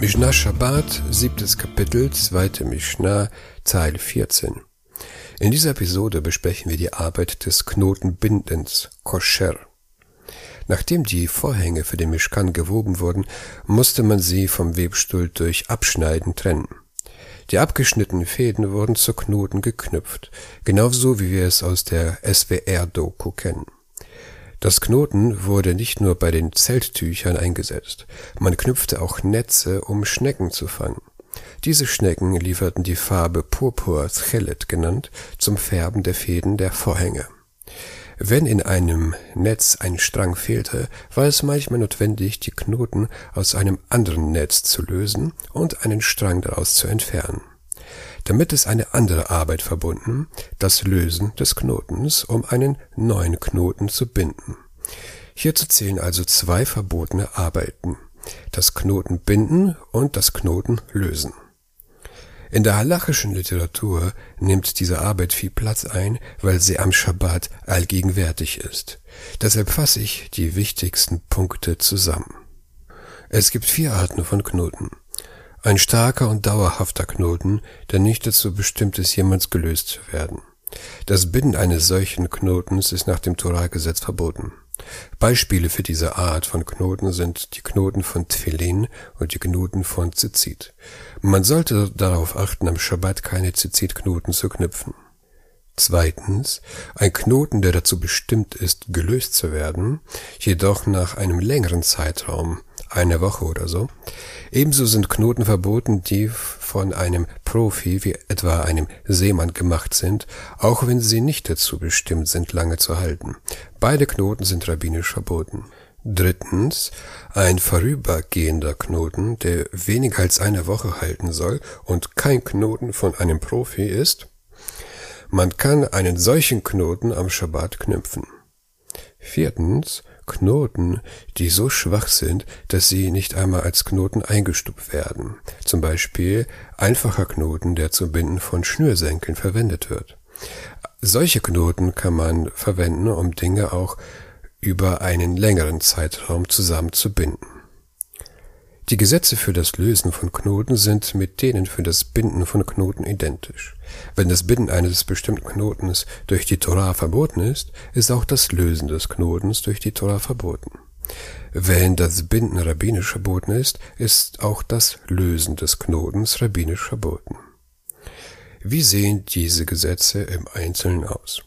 Mishnah Shabbat, siebtes Kapitel, zweite Mishnah, Zeile 14. In dieser Episode besprechen wir die Arbeit des Knotenbindens, Kosher. Nachdem die Vorhänge für den Mischkan gewoben wurden, musste man sie vom Webstuhl durch Abschneiden trennen. Die abgeschnittenen Fäden wurden zu Knoten geknüpft, genauso wie wir es aus der SWR-Doku kennen. Das Knoten wurde nicht nur bei den Zelttüchern eingesetzt, man knüpfte auch Netze, um Schnecken zu fangen. Diese Schnecken lieferten die Farbe Purpur Schelet genannt zum Färben der Fäden der Vorhänge. Wenn in einem Netz ein Strang fehlte, war es manchmal notwendig, die Knoten aus einem anderen Netz zu lösen und einen Strang daraus zu entfernen. Damit ist eine andere Arbeit verbunden, das Lösen des Knotens, um einen neuen Knoten zu binden. Hierzu zählen also zwei verbotene Arbeiten, das Knotenbinden und das Knotenlösen. In der halachischen Literatur nimmt diese Arbeit viel Platz ein, weil sie am Schabbat allgegenwärtig ist. Deshalb fasse ich die wichtigsten Punkte zusammen. Es gibt vier Arten von Knoten. Ein starker und dauerhafter Knoten, der nicht dazu bestimmt ist, jemals gelöst zu werden. Das Binden eines solchen Knotens ist nach dem Torah-Gesetz verboten. Beispiele für diese Art von Knoten sind die Knoten von Tfilin und die Knoten von Zizit. Man sollte darauf achten, am Schabbat keine Zizitknoten zu knüpfen. Zweitens, ein Knoten, der dazu bestimmt ist, gelöst zu werden, jedoch nach einem längeren Zeitraum, eine Woche oder so. Ebenso sind Knoten verboten, die von einem Profi wie etwa einem Seemann gemacht sind, auch wenn sie nicht dazu bestimmt sind, lange zu halten. Beide Knoten sind rabbinisch verboten. Drittens, ein vorübergehender Knoten, der weniger als eine Woche halten soll und kein Knoten von einem Profi ist. Man kann einen solchen Knoten am Schabbat knüpfen. Viertens, Knoten, die so schwach sind, dass sie nicht einmal als Knoten eingestuft werden. Zum Beispiel einfacher Knoten, der zum Binden von Schnürsenkeln verwendet wird. Solche Knoten kann man verwenden, um Dinge auch über einen längeren Zeitraum zusammenzubinden. Die Gesetze für das Lösen von Knoten sind mit denen für das Binden von Knoten identisch. Wenn das Binden eines bestimmten Knotens durch die Torah verboten ist, ist auch das Lösen des Knotens durch die Torah verboten. Wenn das Binden rabbinisch verboten ist, ist auch das Lösen des Knotens rabbinisch verboten. Wie sehen diese Gesetze im Einzelnen aus?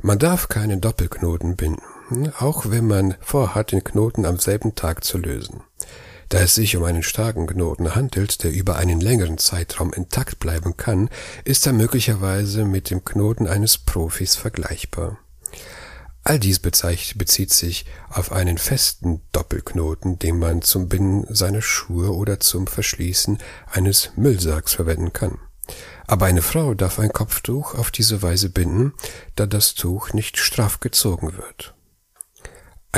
Man darf keine Doppelknoten binden, auch wenn man vorhat, den Knoten am selben Tag zu lösen. Da es sich um einen starken Knoten handelt, der über einen längeren Zeitraum intakt bleiben kann, ist er möglicherweise mit dem Knoten eines Profis vergleichbar. All dies bezieht sich auf einen festen Doppelknoten, den man zum Binden seiner Schuhe oder zum Verschließen eines Müllsacks verwenden kann. Aber eine Frau darf ein Kopftuch auf diese Weise binden, da das Tuch nicht straff gezogen wird.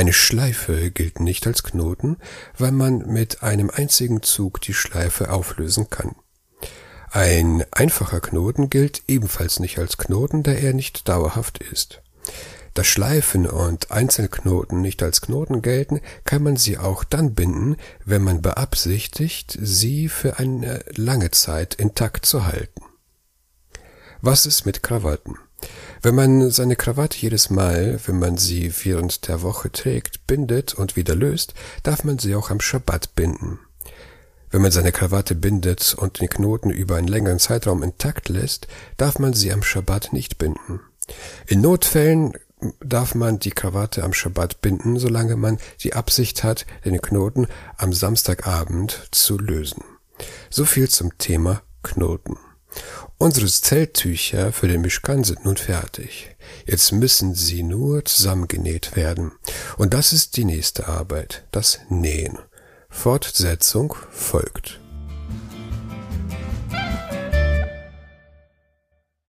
Eine Schleife gilt nicht als Knoten, weil man mit einem einzigen Zug die Schleife auflösen kann. Ein einfacher Knoten gilt ebenfalls nicht als Knoten, da er nicht dauerhaft ist. Da Schleifen und Einzelknoten nicht als Knoten gelten, kann man sie auch dann binden, wenn man beabsichtigt, sie für eine lange Zeit intakt zu halten. Was ist mit Krawatten? Wenn man seine Krawatte jedes Mal, wenn man sie während der Woche trägt, bindet und wieder löst, darf man sie auch am Schabbat binden. Wenn man seine Krawatte bindet und den Knoten über einen längeren Zeitraum intakt lässt, darf man sie am Schabbat nicht binden. In Notfällen darf man die Krawatte am Schabbat binden, solange man die Absicht hat, den Knoten am Samstagabend zu lösen. So viel zum Thema Knoten. Unsere Zelttücher für den Mischkan sind nun fertig. Jetzt müssen sie nur zusammengenäht werden. Und das ist die nächste Arbeit, das Nähen. Fortsetzung folgt.